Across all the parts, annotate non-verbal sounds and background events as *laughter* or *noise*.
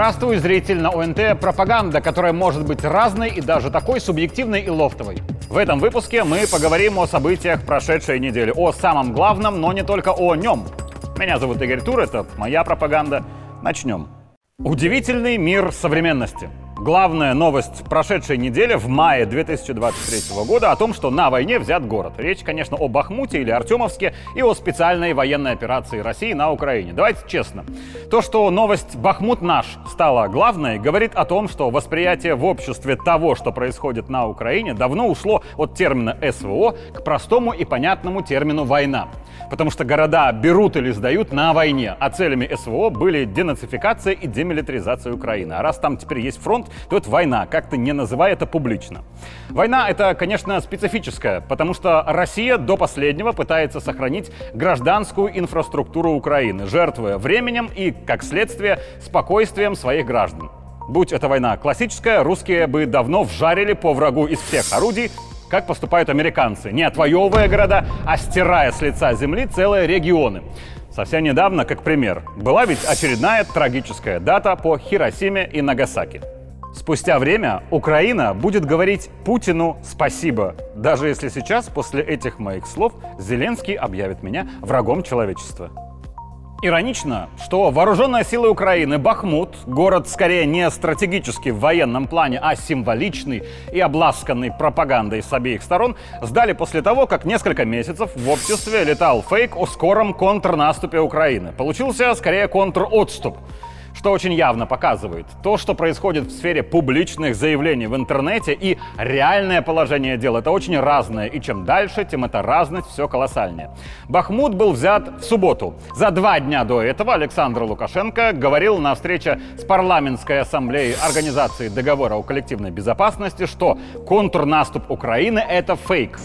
Здравствуй, зритель на ОНТ. Пропаганда, которая может быть разной и даже такой субъективной и лофтовой. В этом выпуске мы поговорим о событиях прошедшей недели, о самом главном, но не только о нем. Меня зовут Игорь Тур, это моя пропаганда. Начнем. Удивительный мир современности. Главная новость прошедшей недели в мае 2023 года о том, что на войне взят город. Речь, конечно, о Бахмуте или Артемовске и о специальной военной операции России на Украине. Давайте честно. То, что новость «Бахмут наш» стала главной, говорит о том, что восприятие в обществе того, что происходит на Украине, давно ушло от термина СВО к простому и понятному термину «война». Потому что города берут или сдают на войне, а целями СВО были денацификация и демилитаризация Украины. А раз там теперь есть фронт, то это война, как-то не называя это публично. Война это, конечно, специфическая, потому что Россия до последнего пытается сохранить гражданскую инфраструктуру Украины, жертвуя временем и, как следствие, спокойствием своих граждан. Будь эта война классическая, русские бы давно вжарили по врагу из всех орудий, как поступают американцы, не отвоевывая города, а стирая с лица земли целые регионы. Совсем недавно, как пример, была ведь очередная трагическая дата по Хиросиме и Нагасаки. Спустя время Украина будет говорить Путину спасибо, даже если сейчас, после этих моих слов, Зеленский объявит меня врагом человечества. Иронично, что вооруженные силы Украины Бахмут, город скорее не стратегический в военном плане, а символичный и обласканный пропагандой с обеих сторон, сдали после того, как несколько месяцев в обществе летал фейк о скором контрнаступе Украины. Получился скорее контр-отступ что очень явно показывает то, что происходит в сфере публичных заявлений в интернете и реальное положение дел. Это очень разное, и чем дальше, тем эта разность все колоссальнее. Бахмут был взят в субботу. За два дня до этого Александр Лукашенко говорил на встрече с парламентской ассамблеей Организации договора о коллективной безопасности, что контрнаступ Украины — это фейк.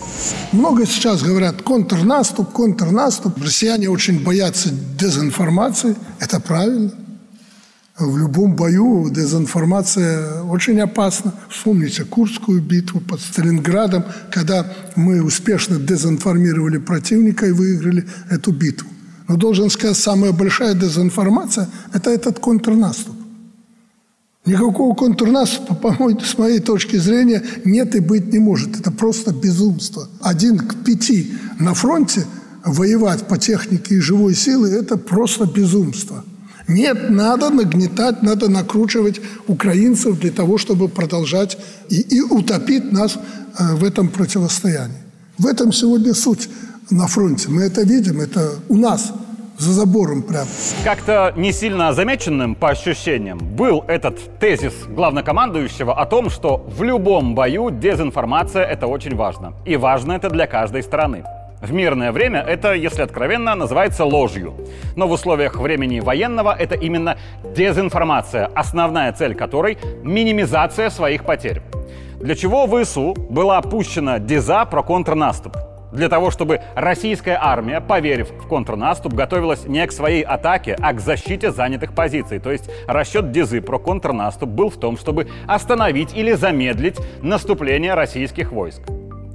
Много сейчас говорят контрнаступ, контрнаступ. Россияне очень боятся дезинформации. Это правильно. В любом бою дезинформация очень опасна. Вспомните Курскую битву под Сталинградом, когда мы успешно дезинформировали противника и выиграли эту битву. Но должен сказать, самая большая дезинформация – это этот контрнаступ. Никакого контрнаступа, *laughs* по моей, с моей точки зрения, нет и быть не может. Это просто безумство. Один к пяти на фронте воевать по технике и живой силы – это просто безумство – нет, надо нагнетать, надо накручивать украинцев для того, чтобы продолжать и, и утопить нас э, в этом противостоянии. В этом сегодня суть на фронте. Мы это видим, это у нас за забором прям. Как-то не сильно замеченным по ощущениям был этот тезис главнокомандующего о том, что в любом бою дезинформация – это очень важно. И важно это для каждой страны. В мирное время это, если откровенно, называется ложью. Но в условиях времени военного это именно дезинформация, основная цель которой – минимизация своих потерь. Для чего в ИСУ была опущена деза про контрнаступ? Для того, чтобы российская армия, поверив в контрнаступ, готовилась не к своей атаке, а к защите занятых позиций. То есть расчет Дезы про контрнаступ был в том, чтобы остановить или замедлить наступление российских войск.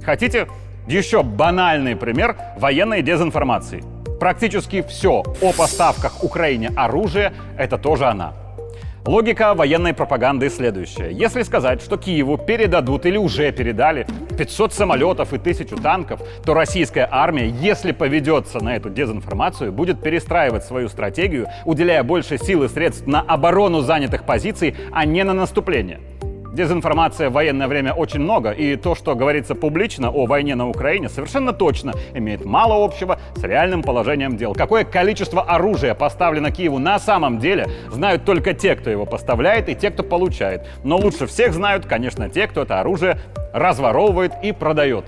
Хотите еще банальный пример военной дезинформации. Практически все о поставках Украине оружия – это тоже она. Логика военной пропаганды следующая. Если сказать, что Киеву передадут или уже передали 500 самолетов и 1000 танков, то российская армия, если поведется на эту дезинформацию, будет перестраивать свою стратегию, уделяя больше сил и средств на оборону занятых позиций, а не на наступление. Дезинформация в военное время очень много, и то, что говорится публично о войне на Украине, совершенно точно имеет мало общего с реальным положением дел. Какое количество оружия поставлено Киеву на самом деле, знают только те, кто его поставляет, и те, кто получает. Но лучше всех знают, конечно, те, кто это оружие разворовывает и продает.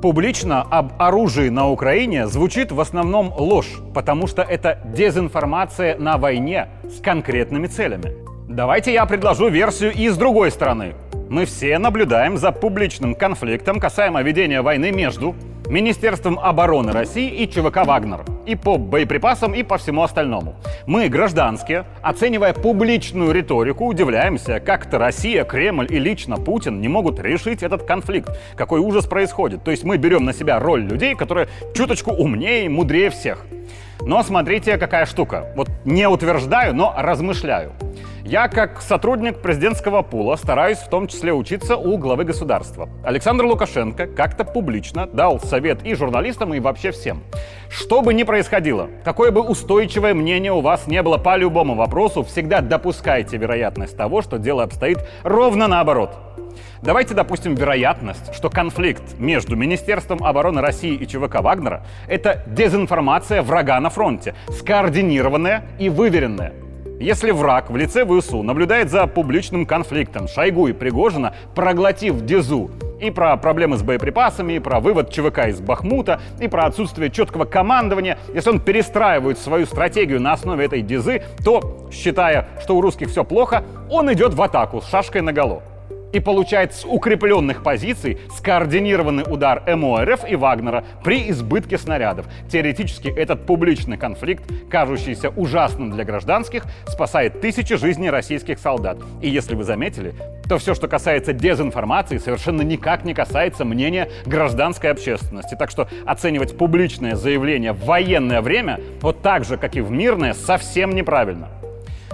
Публично об оружии на Украине звучит в основном ложь, потому что это дезинформация на войне с конкретными целями. Давайте я предложу версию и с другой стороны. Мы все наблюдаем за публичным конфликтом касаемо ведения войны между Министерством обороны России и ЧВК «Вагнер». И по боеприпасам, и по всему остальному. Мы, гражданские, оценивая публичную риторику, удивляемся, как-то Россия, Кремль и лично Путин не могут решить этот конфликт. Какой ужас происходит. То есть мы берем на себя роль людей, которые чуточку умнее и мудрее всех. Но смотрите, какая штука. Вот не утверждаю, но размышляю. Я, как сотрудник президентского пула, стараюсь в том числе учиться у главы государства. Александр Лукашенко как-то публично дал совет и журналистам, и вообще всем. Что бы ни происходило, какое бы устойчивое мнение у вас не было по любому вопросу, всегда допускайте вероятность того, что дело обстоит ровно наоборот. Давайте допустим вероятность, что конфликт между Министерством обороны России и ЧВК Вагнера – это дезинформация врага на фронте, скоординированная и выверенная. Если враг в лице ВСУ наблюдает за публичным конфликтом Шойгу и Пригожина, проглотив Дезу, и про проблемы с боеприпасами, и про вывод ЧВК из Бахмута, и про отсутствие четкого командования. Если он перестраивает свою стратегию на основе этой дезы, то, считая, что у русских все плохо, он идет в атаку с шашкой наголо и получает с укрепленных позиций скоординированный удар МОРФ и Вагнера при избытке снарядов. Теоретически этот публичный конфликт, кажущийся ужасным для гражданских, спасает тысячи жизней российских солдат. И если вы заметили, то все, что касается дезинформации, совершенно никак не касается мнения гражданской общественности. Так что оценивать публичное заявление в военное время, вот так же, как и в мирное, совсем неправильно.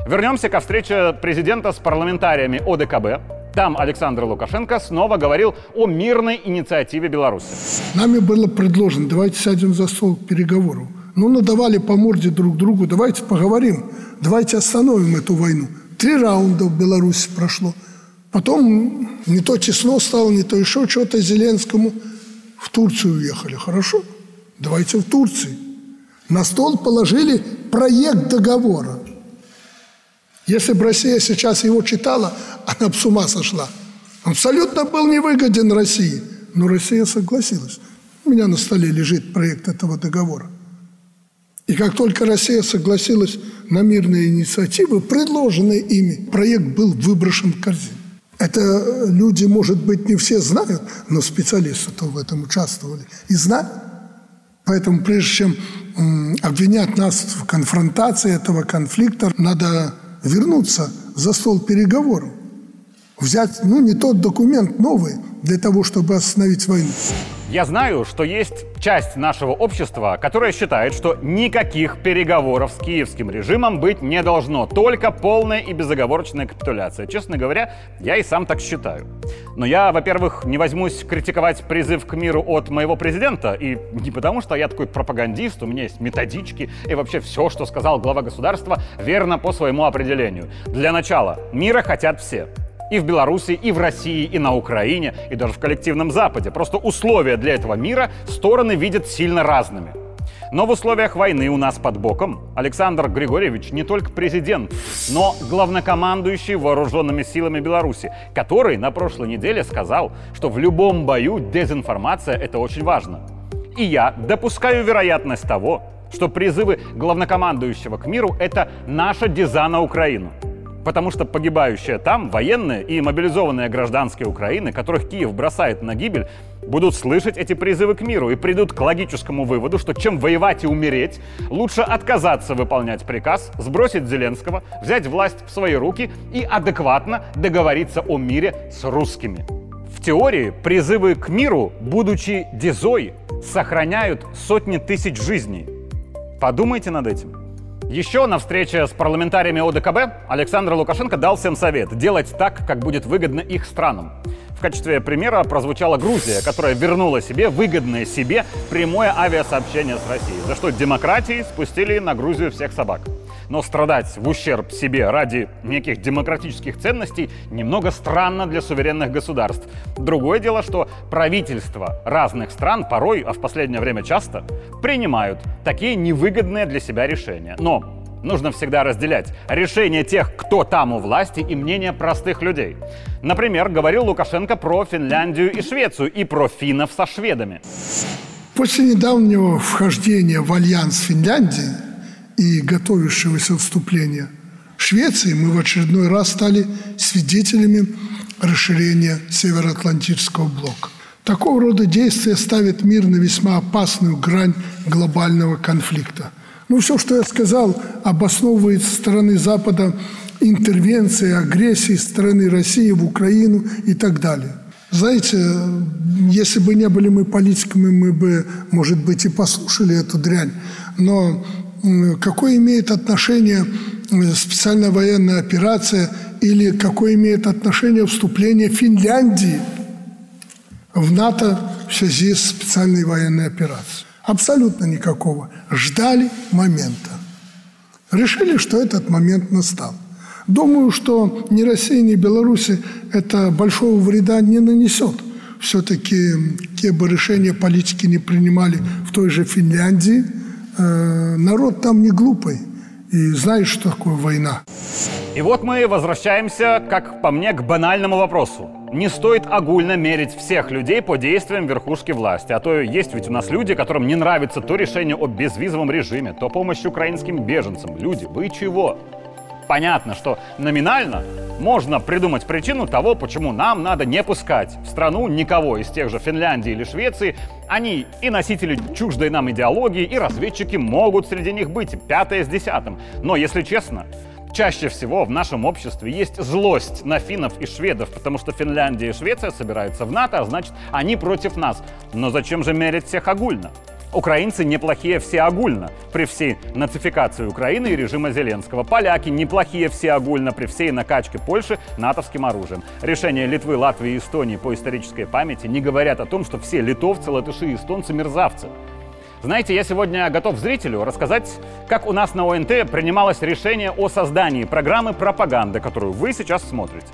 Вернемся ко встрече президента с парламентариями ОДКБ, там Александр Лукашенко снова говорил о мирной инициативе Беларуси. Нами было предложено, давайте сядем за стол переговоров. Ну, надавали по морде друг другу, давайте поговорим, давайте остановим эту войну. Три раунда в Беларуси прошло. Потом не то число стало, не то еще что-то Зеленскому. В Турцию уехали. Хорошо, давайте в Турции. На стол положили проект договора. Если бы Россия сейчас его читала, она бы с ума сошла. Абсолютно был невыгоден России. Но Россия согласилась. У меня на столе лежит проект этого договора. И как только Россия согласилась на мирные инициативы, предложенные ими, проект был выброшен в корзину. Это люди, может быть, не все знают, но специалисты-то в этом участвовали и знают. Поэтому прежде чем обвинять нас в конфронтации этого конфликта, надо вернуться за стол переговоров, взять, ну, не тот документ новый для того, чтобы остановить войну. Я знаю, что есть часть нашего общества, которая считает, что никаких переговоров с киевским режимом быть не должно, только полная и безоговорочная капитуляция. Честно говоря, я и сам так считаю. Но я, во-первых, не возьмусь критиковать призыв к миру от моего президента, и не потому, что я такой пропагандист, у меня есть методички, и вообще все, что сказал глава государства, верно по своему определению. Для начала, мира хотят все. И в Беларуси, и в России, и на Украине, и даже в коллективном Западе. Просто условия для этого мира стороны видят сильно разными. Но в условиях войны у нас под боком Александр Григорьевич не только президент, но главнокомандующий вооруженными силами Беларуси, который на прошлой неделе сказал, что в любом бою дезинформация — это очень важно. И я допускаю вероятность того, что призывы главнокомандующего к миру — это наша деза на Украину — Потому что погибающие там военные и мобилизованные гражданские Украины, которых Киев бросает на гибель, будут слышать эти призывы к миру и придут к логическому выводу, что чем воевать и умереть, лучше отказаться выполнять приказ, сбросить Зеленского, взять власть в свои руки и адекватно договориться о мире с русскими. В теории призывы к миру, будучи дезой, сохраняют сотни тысяч жизней. Подумайте над этим. Еще на встрече с парламентариями ОДКБ Александр Лукашенко дал всем совет делать так, как будет выгодно их странам. В качестве примера прозвучала Грузия, которая вернула себе выгодное себе прямое авиасообщение с Россией, за что демократии спустили на Грузию всех собак. Но страдать в ущерб себе ради неких демократических ценностей немного странно для суверенных государств. Другое дело, что правительства разных стран порой, а в последнее время часто, принимают такие невыгодные для себя решения. Но Нужно всегда разделять решения тех, кто там у власти, и мнение простых людей. Например, говорил Лукашенко про Финляндию и Швецию и про финнов со шведами. После недавнего вхождения в альянс Финляндии и готовившегося вступления Швеции мы в очередной раз стали свидетелями расширения Североатлантического блока. Такого рода действия ставят мир на весьма опасную грань глобального конфликта – ну, все, что я сказал, обосновывает со стороны Запада интервенции, агрессии со стороны России в Украину и так далее. Знаете, если бы не были мы политиками, мы бы, может быть, и послушали эту дрянь. Но какое имеет отношение специальная военная операция или какое имеет отношение вступление Финляндии в НАТО в связи с специальной военной операцией. Абсолютно никакого. Ждали момента. Решили, что этот момент настал. Думаю, что ни Россия, ни Беларусь это большого вреда не нанесет. Все-таки, какие бы решения политики не принимали в той же Финляндии, э, народ там не глупый и знает, что такое война. И вот мы возвращаемся, как по мне, к банальному вопросу. Не стоит огульно мерить всех людей по действиям верхушки власти. А то есть ведь у нас люди, которым не нравится то решение о безвизовом режиме, то помощь украинским беженцам. Люди, вы чего? Понятно, что номинально можно придумать причину того, почему нам надо не пускать в страну никого из тех же Финляндии или Швеции. Они и носители чуждой нам идеологии, и разведчики могут среди них быть, пятое с десятым. Но, если честно, Чаще всего в нашем обществе есть злость на финнов и шведов, потому что Финляндия и Швеция собираются в НАТО, а значит, они против нас. Но зачем же мерить всех огульно? Украинцы неплохие все огульно при всей нацификации Украины и режима Зеленского. Поляки неплохие все огульно при всей накачке Польши натовским оружием. Решения Литвы, Латвии и Эстонии по исторической памяти не говорят о том, что все литовцы, латыши и эстонцы мерзавцы. Знаете, я сегодня готов зрителю рассказать, как у нас на ОНТ принималось решение о создании программы пропаганды, которую вы сейчас смотрите.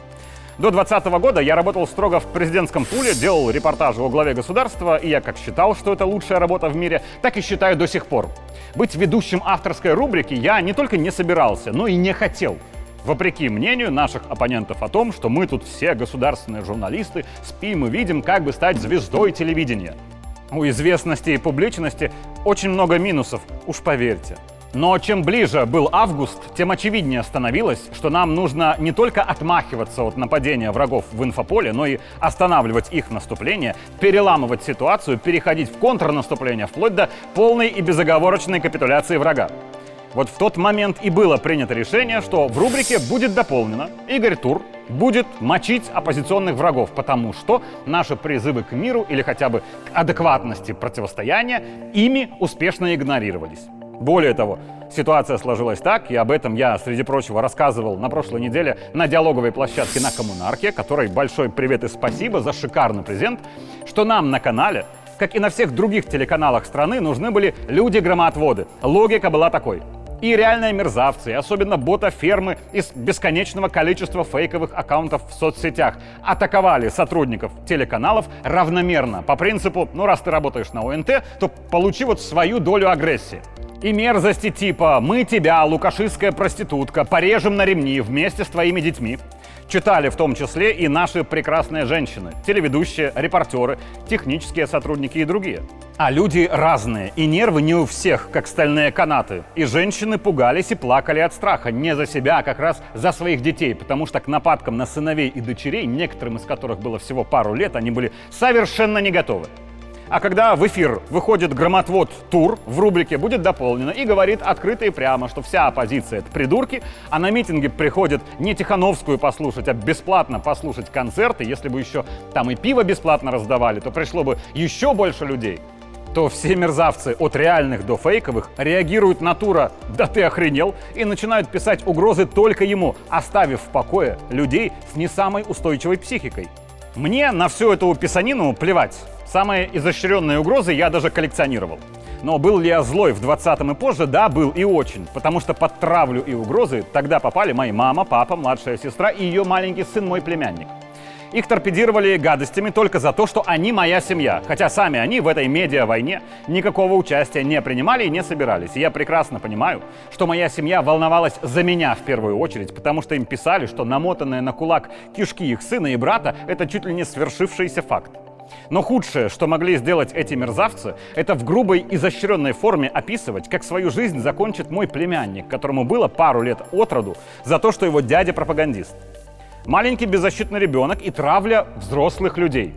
До 2020 года я работал строго в президентском пуле, делал репортажи о главе государства, и я как считал, что это лучшая работа в мире, так и считаю до сих пор. Быть ведущим авторской рубрики я не только не собирался, но и не хотел. Вопреки мнению наших оппонентов о том, что мы тут все государственные журналисты спим и видим, как бы стать звездой телевидения. У известности и публичности очень много минусов, уж поверьте. Но чем ближе был август, тем очевиднее становилось, что нам нужно не только отмахиваться от нападения врагов в инфополе, но и останавливать их наступление, переламывать ситуацию, переходить в контрнаступление, вплоть до полной и безоговорочной капитуляции врага. Вот в тот момент и было принято решение, что в рубрике будет дополнено Игорь Тур будет мочить оппозиционных врагов, потому что наши призывы к миру или хотя бы к адекватности противостояния ими успешно игнорировались. Более того, ситуация сложилась так, и об этом я, среди прочего, рассказывал на прошлой неделе на диалоговой площадке на Коммунарке, которой большой привет и спасибо за шикарный презент, что нам на канале, как и на всех других телеканалах страны, нужны были люди-громоотводы. Логика была такой – и реальные мерзавцы, и особенно бота-фермы из бесконечного количества фейковых аккаунтов в соцсетях атаковали сотрудников телеканалов равномерно. По принципу, ну раз ты работаешь на ОНТ, то получи вот свою долю агрессии. И мерзости типа «Мы тебя, лукашистская проститутка, порежем на ремни вместе с твоими детьми» читали в том числе и наши прекрасные женщины, телеведущие, репортеры, технические сотрудники и другие. А люди разные, и нервы не у всех, как стальные канаты. И женщины пугались и плакали от страха не за себя, а как раз за своих детей, потому что к нападкам на сыновей и дочерей, некоторым из которых было всего пару лет, они были совершенно не готовы. А когда в эфир выходит громотвод Тур, в рубрике будет дополнено и говорит открыто и прямо, что вся оппозиция — это придурки, а на митинги приходят не Тихановскую послушать, а бесплатно послушать концерты, если бы еще там и пиво бесплатно раздавали, то пришло бы еще больше людей то все мерзавцы от реальных до фейковых реагируют на Тура «да ты охренел» и начинают писать угрозы только ему, оставив в покое людей с не самой устойчивой психикой. Мне на всю эту писанину плевать. Самые изощренные угрозы я даже коллекционировал. Но был ли я злой в 20-м и позже? Да, был и очень. Потому что под травлю и угрозы тогда попали мои мама, папа, младшая сестра и ее маленький сын, мой племянник. Их торпедировали гадостями только за то, что они моя семья. Хотя сами они в этой медиа-войне никакого участия не принимали и не собирались. И я прекрасно понимаю, что моя семья волновалась за меня в первую очередь, потому что им писали, что намотанные на кулак кишки их сына и брата — это чуть ли не свершившийся факт. Но худшее, что могли сделать эти мерзавцы, это в грубой изощренной форме описывать, как свою жизнь закончит мой племянник, которому было пару лет от роду, за то, что его дядя пропагандист. Маленький беззащитный ребенок и травля взрослых людей.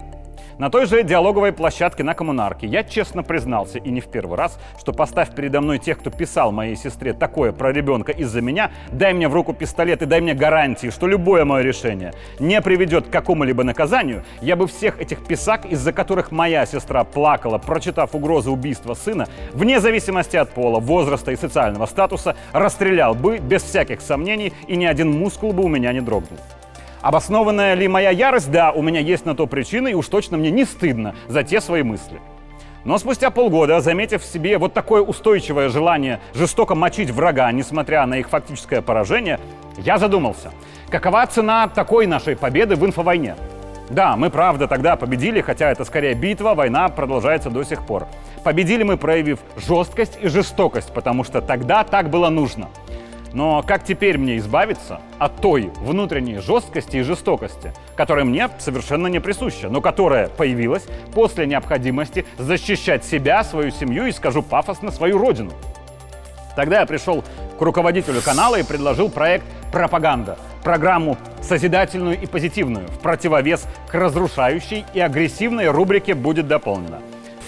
На той же диалоговой площадке на коммунарке я честно признался, и не в первый раз, что поставь передо мной тех, кто писал моей сестре такое про ребенка из-за меня, дай мне в руку пистолет и дай мне гарантии, что любое мое решение не приведет к какому-либо наказанию, я бы всех этих писак, из-за которых моя сестра плакала, прочитав угрозы убийства сына, вне зависимости от пола, возраста и социального статуса, расстрелял бы без всяких сомнений, и ни один мускул бы у меня не дрогнул. Обоснованная ли моя ярость? Да, у меня есть на то причины, и уж точно мне не стыдно за те свои мысли. Но спустя полгода, заметив в себе вот такое устойчивое желание жестоко мочить врага, несмотря на их фактическое поражение, я задумался, какова цена такой нашей победы в инфовойне? Да, мы правда тогда победили, хотя это скорее битва, война продолжается до сих пор. Победили мы, проявив жесткость и жестокость, потому что тогда так было нужно – но как теперь мне избавиться от той внутренней жесткости и жестокости, которая мне совершенно не присуща, но которая появилась после необходимости защищать себя, свою семью и, скажу пафосно, свою родину? Тогда я пришел к руководителю канала и предложил проект «Пропаганда», программу созидательную и позитивную, в противовес к разрушающей и агрессивной рубрике «Будет дополнено».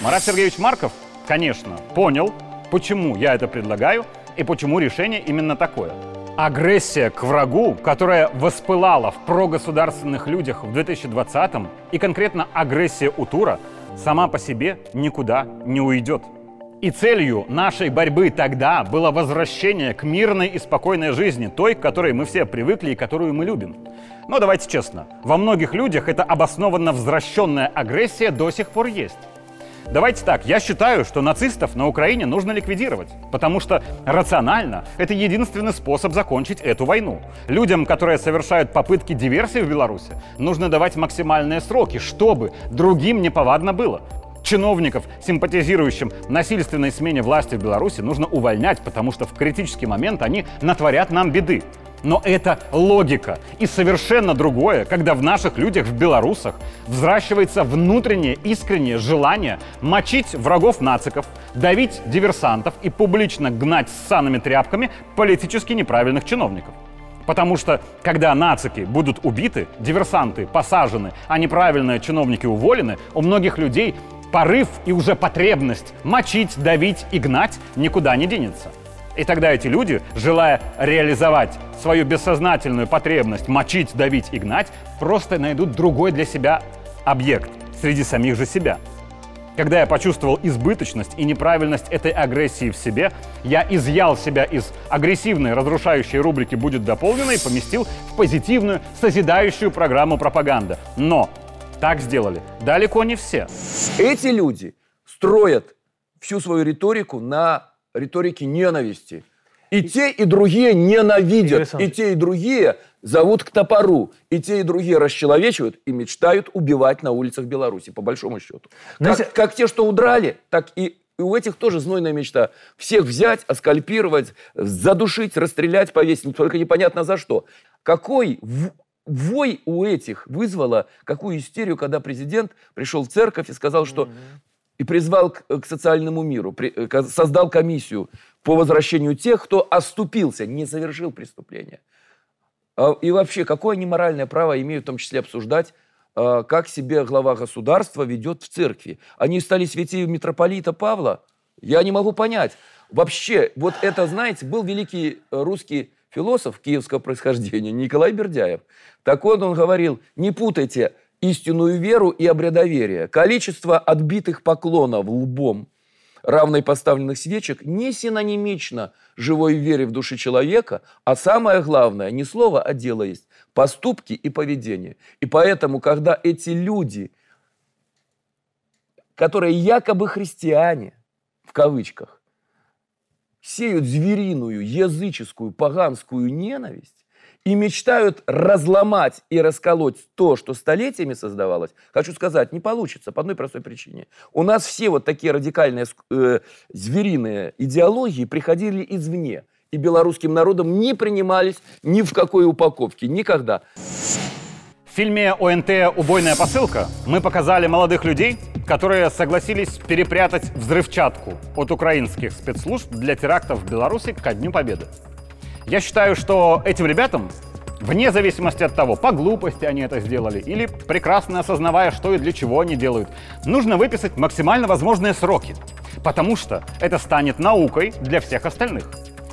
Марат Сергеевич Марков, конечно, понял, почему я это предлагаю – и почему решение именно такое. Агрессия к врагу, которая воспылала в прогосударственных людях в 2020-м, и конкретно агрессия у Тура, сама по себе никуда не уйдет. И целью нашей борьбы тогда было возвращение к мирной и спокойной жизни, той, к которой мы все привыкли и которую мы любим. Но давайте честно, во многих людях эта обоснованно возвращенная агрессия до сих пор есть. Давайте так, я считаю, что нацистов на Украине нужно ликвидировать, потому что рационально это единственный способ закончить эту войну. Людям, которые совершают попытки диверсии в Беларуси, нужно давать максимальные сроки, чтобы другим неповадно было. Чиновников, симпатизирующим насильственной смене власти в Беларуси, нужно увольнять, потому что в критический момент они натворят нам беды. Но это логика. И совершенно другое, когда в наших людях, в белорусах, взращивается внутреннее искреннее желание мочить врагов нациков, давить диверсантов и публично гнать с санными тряпками политически неправильных чиновников. Потому что, когда нацики будут убиты, диверсанты посажены, а неправильные чиновники уволены, у многих людей порыв и уже потребность мочить, давить и гнать никуда не денется. И тогда эти люди, желая реализовать свою бессознательную потребность мочить, давить и гнать, просто найдут другой для себя объект среди самих же себя. Когда я почувствовал избыточность и неправильность этой агрессии в себе, я изъял себя из агрессивной, разрушающей рубрики «Будет дополнено» и поместил в позитивную, созидающую программу пропаганда. Но так сделали далеко не все. Эти люди строят всю свою риторику на риторики ненависти. И те, и другие ненавидят. И те, и другие зовут к топору. И те, и другие расчеловечивают и мечтают убивать на улицах Беларуси, по большому счету. Знаете, как, как те, что удрали, так и и у этих тоже знойная мечта. Всех взять, оскальпировать, задушить, расстрелять, повесить. Только непонятно за что. Какой вой у этих вызвало какую истерию, когда президент пришел в церковь и сказал, что и призвал к, к социальному миру, при, э, создал комиссию по возвращению тех, кто оступился, не совершил преступления. А, и вообще, какое они моральное право имеют в том числе обсуждать, а, как себе глава государства ведет в церкви? Они стали святей митрополита Павла? Я не могу понять. Вообще, вот это, знаете, был великий русский философ киевского происхождения Николай Бердяев. Так вот он говорил, не путайте истинную веру и обрядоверие. Количество отбитых поклонов лбом равной поставленных свечек не синонимично живой вере в душе человека, а самое главное, не слово, а дело есть, поступки и поведение. И поэтому, когда эти люди, которые якобы христиане, в кавычках, сеют звериную, языческую, поганскую ненависть, и мечтают разломать и расколоть то, что столетиями создавалось, хочу сказать, не получится по одной простой причине. У нас все вот такие радикальные э, звериные идеологии приходили извне, и белорусским народом не принимались ни в какой упаковке, никогда. В фильме ОНТ «Убойная посылка» мы показали молодых людей, которые согласились перепрятать взрывчатку от украинских спецслужб для терактов в Беларуси ко Дню Победы. Я считаю, что этим ребятам Вне зависимости от того, по глупости они это сделали или прекрасно осознавая, что и для чего они делают, нужно выписать максимально возможные сроки, потому что это станет наукой для всех остальных.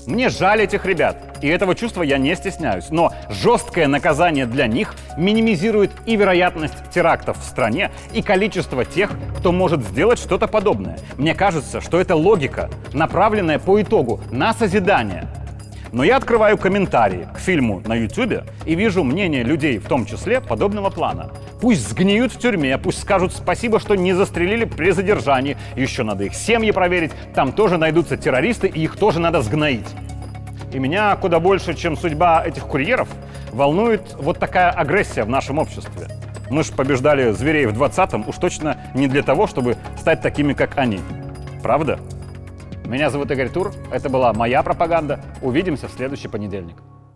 Мне жаль этих ребят, и этого чувства я не стесняюсь. Но жесткое наказание для них минимизирует и вероятность терактов в стране, и количество тех, кто может сделать что-то подобное. Мне кажется, что это логика, направленная по итогу на созидание. Но я открываю комментарии к фильму на YouTube и вижу мнение людей, в том числе подобного плана. Пусть сгниют в тюрьме, пусть скажут спасибо, что не застрелили при задержании. Еще надо их семьи проверить, там тоже найдутся террористы, и их тоже надо сгноить. И меня куда больше, чем судьба этих курьеров, волнует вот такая агрессия в нашем обществе. Мы же побеждали зверей в 20-м уж точно не для того, чтобы стать такими, как они. Правда? Меня зовут Игорь Тур, это была моя пропаганда. Увидимся в следующий понедельник.